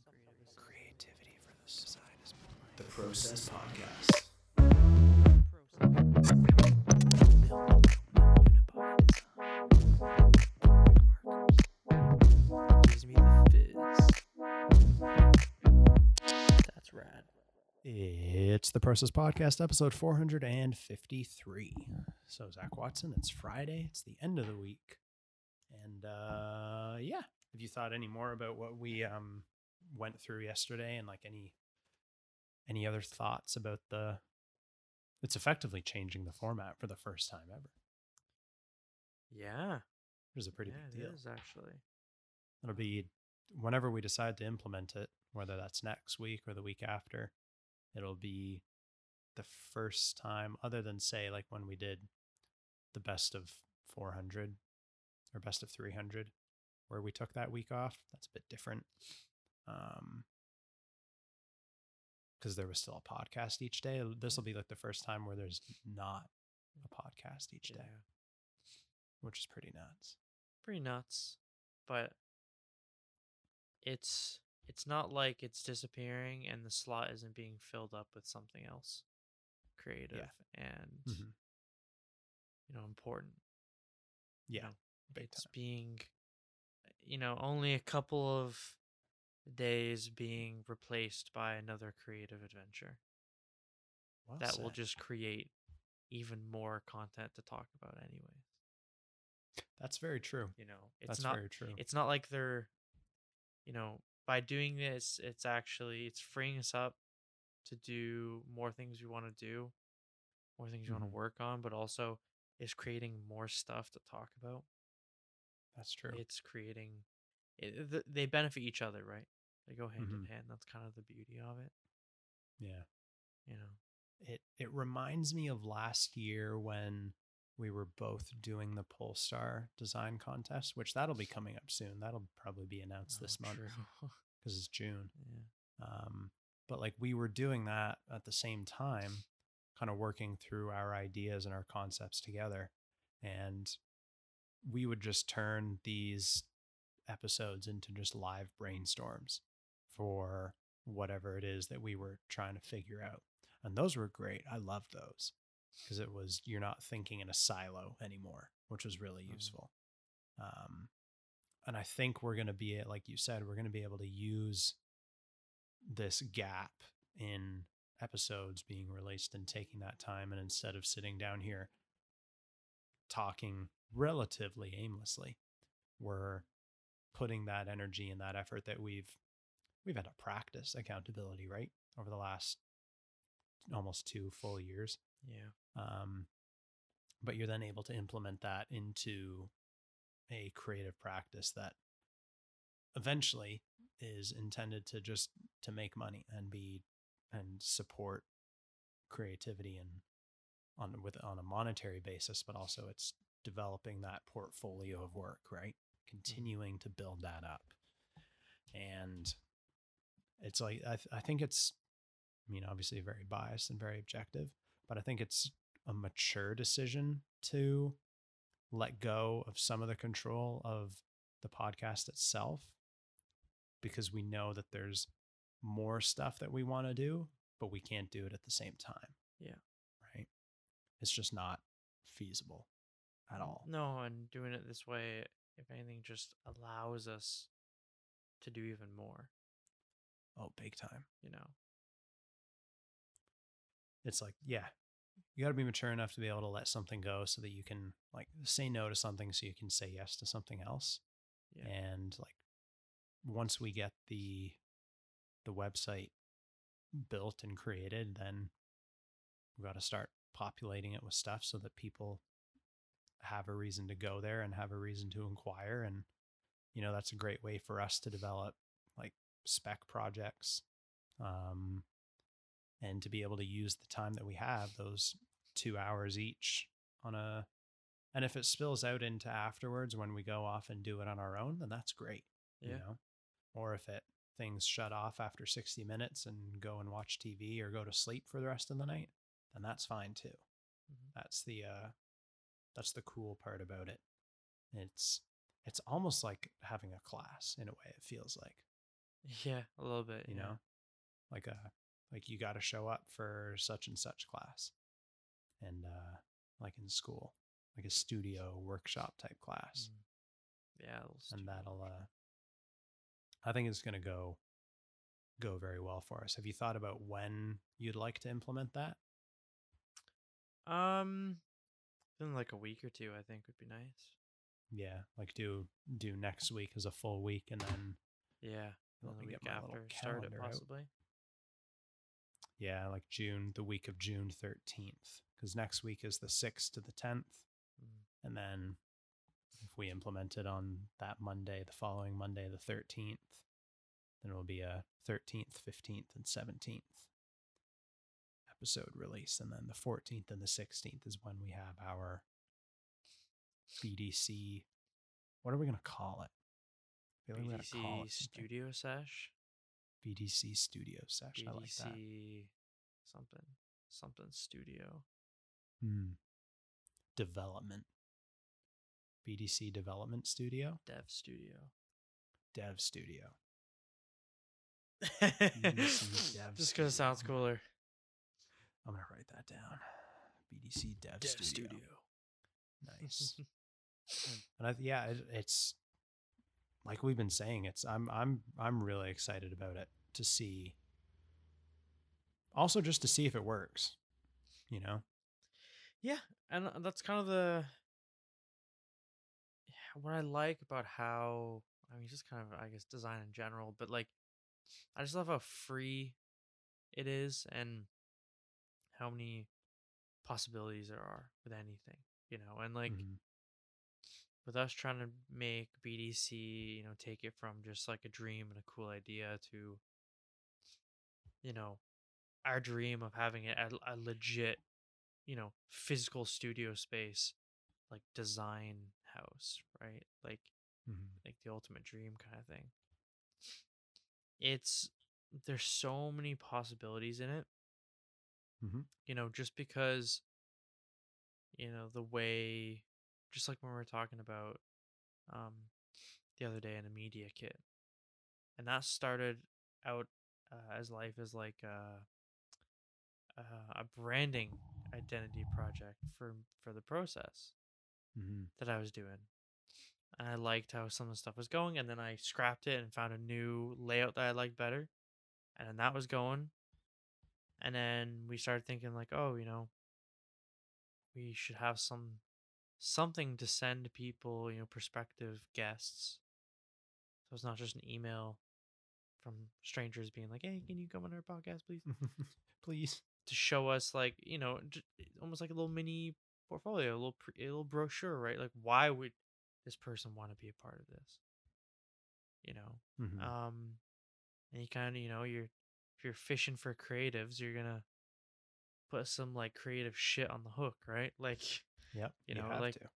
Some creative Creativity for the side is the Process Podcast. Gives me the fizz. That's rad. It's the Process Podcast, episode 453. So, Zak Watson, it's Friday. It's the end of the week. And uh, yeah, have you thought any more about what we um, went through yesterday and like any any other thoughts about the it's effectively changing the format for the first time ever. Yeah. It was a pretty yeah, big deal. It is actually. It'll be whenever we decide to implement it, whether that's next week or the week after, it'll be the first time, other than say, like when we did the best of 400 or best of 300, where we took that week off. That's a bit different. Um, because there was still a podcast each day. This will be like the first time where there's not a podcast each Yeah. day, which is pretty nuts. Pretty nuts. But it's it's not like it's disappearing and the slot isn't being filled up with something else creative and Mhm. you know important. Yeah, know, it's time. being you know only a couple of days being replaced by another creative adventure Well that will just create even more content to talk about anyway That's very true. you know it's That's not very true. it's not like they're you know by doing this it's actually it's freeing us up to do more things we want to do more things we want Mhm. to work on but also is creating more stuff to talk about That's true. it's creating it, th- they benefit each other right they go hand in Mhm. hand that's kind of the beauty of it yeah. you know It it reminds me of last year when we were both doing the Polestar design contest, which that'll be coming up soon. That'll probably be announced this Oh, month because it's June. yeah Um, but like we were doing that at the same time, kind of working through our ideas and our concepts together. And we would just turn these episodes into just live brainstorms for whatever it is that we were trying to figure out. And those were great. I loved those because it was, you're not thinking in a silo anymore, which was really Mhm. useful. Um, and I think we're going to be, like you said, we're going to be able to use this gap in episodes being released and taking that time and instead of sitting down here talking relatively aimlessly we're putting that energy and that effort that we've we've had to practice accountability right over the last almost two full years. Yeah. Um, but you're then able to implement that into a creative practice that eventually is intended to just to make money and be and support creativity and on with on a monetary basis but also it's developing that portfolio of work right Mm-hmm. continuing to build that up. And it's like I, th- I think it's i mean obviously very biased and very objective but i think it's a mature decision to let go of some of the control of the podcast itself because we know that there's more stuff that we want to do but we can't do it at the same time. Yeah. right? It's just not feasible at all. no and doing it this way if anything just allows us to do even more. Oh big time. You know? It's like yeah you got to be mature enough to be able to let something go so that you can like say no to something so you can say yes to something else. Yeah. And like once we get the the website built and created then we've got to start populating it with stuff so that people have a reason to go there and have a reason to inquire and you know that's a great way for us to develop like spec projects um and to be able to use the time that we have those 2 hours each on a and if it spills out into afterwards when we go off and do it on our own then that's great you Yeah. know or if it things shut off after 60 minutes and go and watch tv or go to sleep for the rest of the night then that's fine too Mhm. that's the uh that's the cool part about it. It's it's almost like having a class in a way it feels like. Yeah, a little bit. you yeah. know? Like a like you got to show up for such and such class. And uh like in school like a studio workshop type class. Mm. Yeah, and that'll uh i think it's going to go go very well for us. Have you thought about when you'd like to implement that? Um, in like a week or two, I think would be nice. yeah like do do next week as a full week and then Yeah, let me get my little after, start it calendar out. possibly. yeah like june the week of june 13th because next week is the 6th to the 10th Mm. And then if we implement it on that Monday, the following Monday, the 13th, then it will be a 13th, 15th, and 17th episode release. And then the 14th and the 16th is when we have our BDC. What are we going to call it? Like call BDC it. Studio Sesh. BDC Studio Sesh. I like BDC that. something something studio. Hmm. Development. BDC Development Studio. Dev Studio. Dev Studio. Just because it sounds cooler. I'm gonna write that down. BDC Dev, Studio. Nice. and I, yeah, it, it's like we've been saying. It's I'm I'm I'm really excited about it to see. Also, just to see if it works. You know. Yeah, and uh, that's kind of the yeah, what I like about how I mean, just kind of I guess design in general, but like I just love how free it is and how many possibilities there are with anything, you know, and like Mhm. with us trying to make BDC, you know, take it from just like a dream and a cool idea to, you know, our dream of having it a, a legit, you know, physical studio space, like design house, right? Like, Mhm. like the ultimate dream kind of thing. It's there's so many possibilities in it. Mhm. You know, just because, you know, the way, just like when we were talking about, um, the other day in a media kit, and that started out uh, as life as like a, uh, a branding identity project for for the process Mhm. that I was doing. And I liked how some of the stuff was going, and then I scrapped it and found a new layout that I liked better. And then that was going. And then we started thinking like, oh, you know, we should have some something to send people, you know, prospective guests. So it's not just an email from strangers being like, "Hey, can you come on our podcast, please?" Please. to show us like you know almost like a little mini portfolio a little pre- a little brochure right like why would this person want to be a part of this you know Mhm. um and you kind of you know you're if you're fishing for creatives you're gonna put some like creative shit on the hook right like yeah, you know, like- to.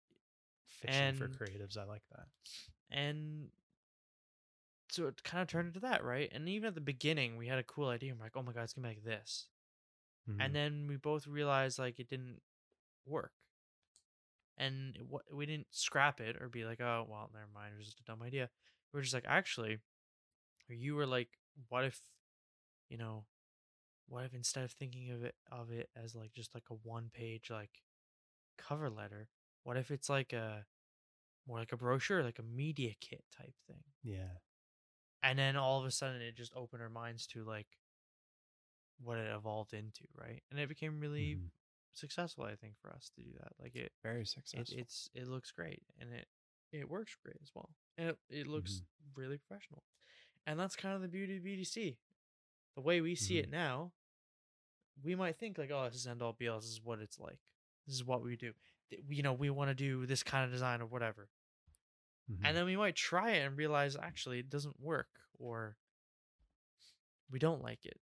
fishing for creatives. I like that. and so it kind of turned into that right and even at the beginning we had a cool idea i'm like oh my god it's gonna be like this Mhm. and then we both realized like it didn't work and it, we didn't scrap it or be like oh well never mind it was just a dumb idea We're just like actually you were like what if you know what if instead of thinking of it of it as like just like a one page like cover letter what if it's like a more like a brochure like a media kit type thing yeah. and then all of a sudden it just opened our minds to like what it evolved into right and it became really Mhm. successful i think for us to do that like it, Very it successful. it's it looks great and it it works great as well and it, it looks really professional and that's kind of the beauty of bdc the way we see it now we might think like oh this is end all be all this is what it's like. This is what we do. You know we want to do this kind of design or whatever. Mhm. and then we might try it and realize actually it doesn't work or we don't like it.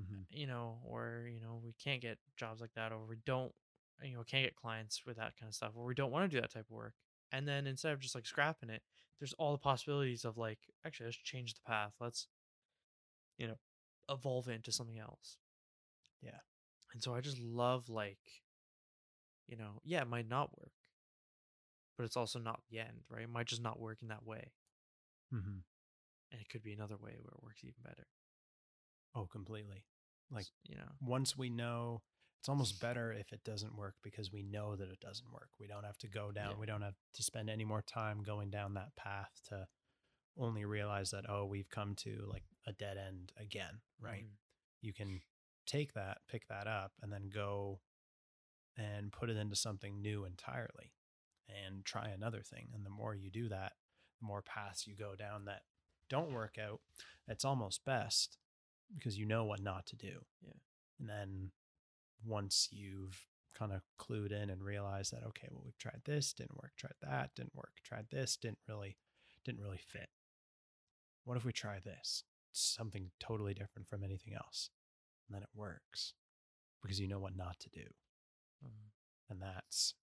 Mhm. you know or you know we can't get jobs like that or we don't you know can't get clients with that kind of stuff or we don't want to do that type of work. And then instead of just like scrapping it there's all the possibilities of like actually let's change the path. Let's you know evolve into something else Yeah. and so i just love like you know yeah it might not work but it's also not the end right it might just not work in that way Mhm. and it could be another way where it works even better. Oh, completely. Like you know, once we know, it's almost better if it doesn't work because we know that it doesn't work. We don't have to go down. Yeah. We don't have to spend any more time going down that path to only realize that oh, we've come to like a dead end again. Right. Mhm. You can take that, pick that up, and then go and put it into something new entirely and try another thing. And the more you do that, the more paths you go down that don't work out. It's almost best because you know what not to do. Yeah. And then once you've kind of clued in and realized that, okay, well, we've tried this, didn't work, tried that, didn't work, tried this, didn't really, didn't really fit. What if we try this? Something totally different from anything else. And then it works because you know what not to do. Mhm. And that's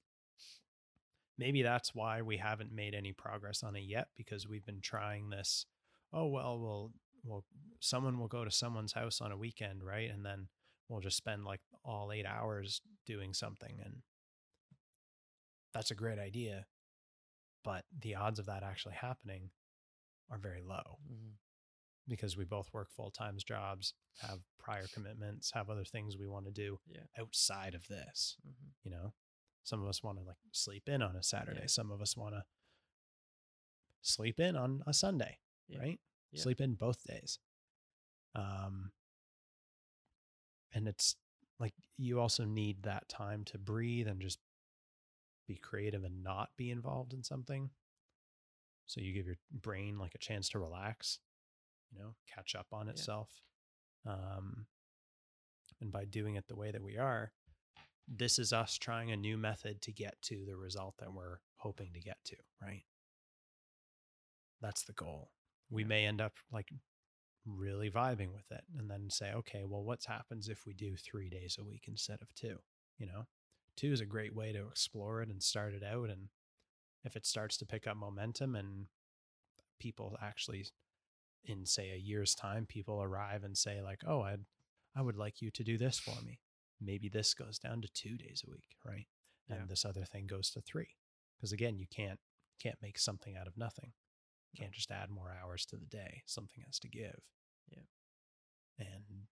maybe that's why we haven't made any progress on it yet because we've been trying this. Oh, well, we'll, well, someone will go to someone's house on a weekend, right? And then we'll just spend like all eight hours doing something. And that's a great idea. But the odds of that actually happening are very low Mhm. Because we both work full time jobs, have prior commitments, have other things we want to do Yeah. outside of this. Mhm. You know, some of us want to like sleep in on a Saturday, Yeah. some of us want to sleep in on a Sunday, Yeah. right? Sleep in both days. Um, and it's like you also need that time to breathe and just be creative and not be involved in something. So you give your brain like a chance to relax, you know, catch up on Yeah. itself. Um, and by doing it the way that we are, this is us trying a new method to get to the result that we're hoping to get to, right? That's the goal. We Yeah. may end up like really vibing with it and then say, okay, well, what happens if we do three days a week instead of two? You know, two is a great way to explore it and start it out. And if it starts to pick up momentum and people actually, in say a year's time, people arrive and say, like, oh, I'd, I would like you to do this for me. Maybe this goes down to two days a week, right? And Yeah. this other thing goes to three. Because again, you can't can't make something out of nothing. You can't just add more hours to the day. Something has to give. Yeah. And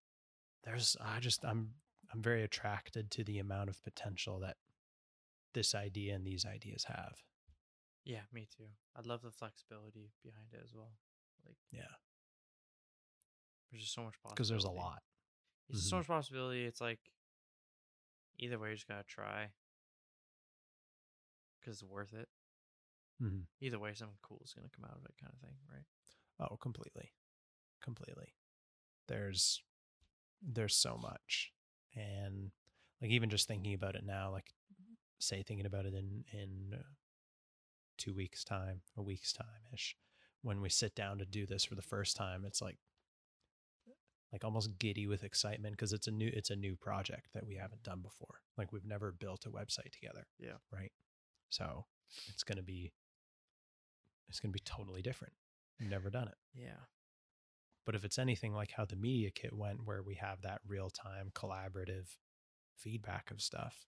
there's I just I'm I'm very attracted to the amount of potential that this idea and these ideas have. Yeah, me too. I love the flexibility behind it as well. Like Yeah. there's just so much possibility. Because there's a lot. It's so Mhm. much possibility. It's like either way, you just gotta try because it's worth it. Mhm. Either way, something cool is gonna come out of it, kind of thing, right? Oh, completely. Completely. There's there's so much. And like even just thinking about it now, like say thinking about it in in 2 weeks time, a week's time ish, when we sit down to do this for the first time, it's like like almost giddy with excitement because it's a new it's a new project that we haven't done before. Like we've never built a website together. Yeah. Right. So it's gonna be it's gonna be totally different. Never done it. Yeah. But if it's anything like how the media kit went, where we have that real time collaborative feedback of stuff,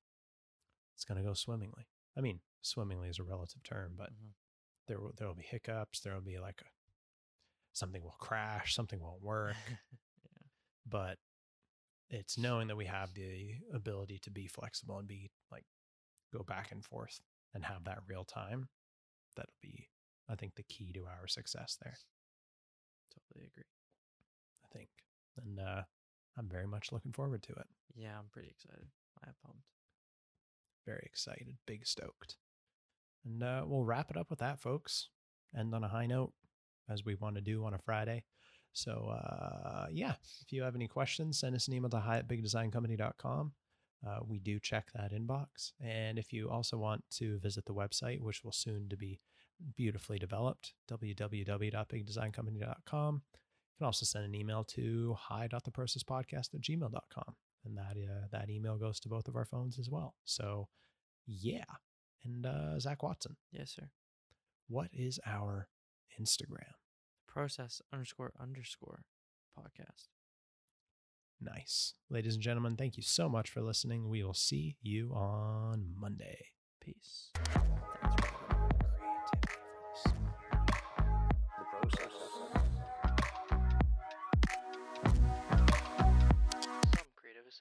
it's going to go swimmingly. I mean, swimmingly is a relative term, but Mhm. There will there will be hiccups. There will be like a, something will crash, something won't work. yeah. but it's knowing that we have the ability to be flexible and be like go back and forth and have that real time. That'll be, I think, the key to our success there. Totally agree. I think, and uh, I'm very much looking forward to it. Yeah, I'm pretty excited. I am pumped. very excited, big stoked. And uh, we'll wrap it up with that, folks. End on a high note, as we want to do on a Friday. So, uh, yeah, if you have any questions, send us an email to hi at bigdesigncompany.com. Uh, we do check that inbox. And if you also want to visit the website, which will soon to be beautifully developed, www.bigdesigncompany.com. You can also send an email to hi.theprocesspodcast at gmail.com. And that, uh, that email goes to both of our phones as well. So, yeah and uh, Zak Watson. Yes, sir. What is our Instagram? Process underscore underscore podcast. Nice. Ladies and gentlemen, thank you so much for listening. We will see you on Monday. Peace.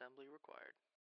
assembly required.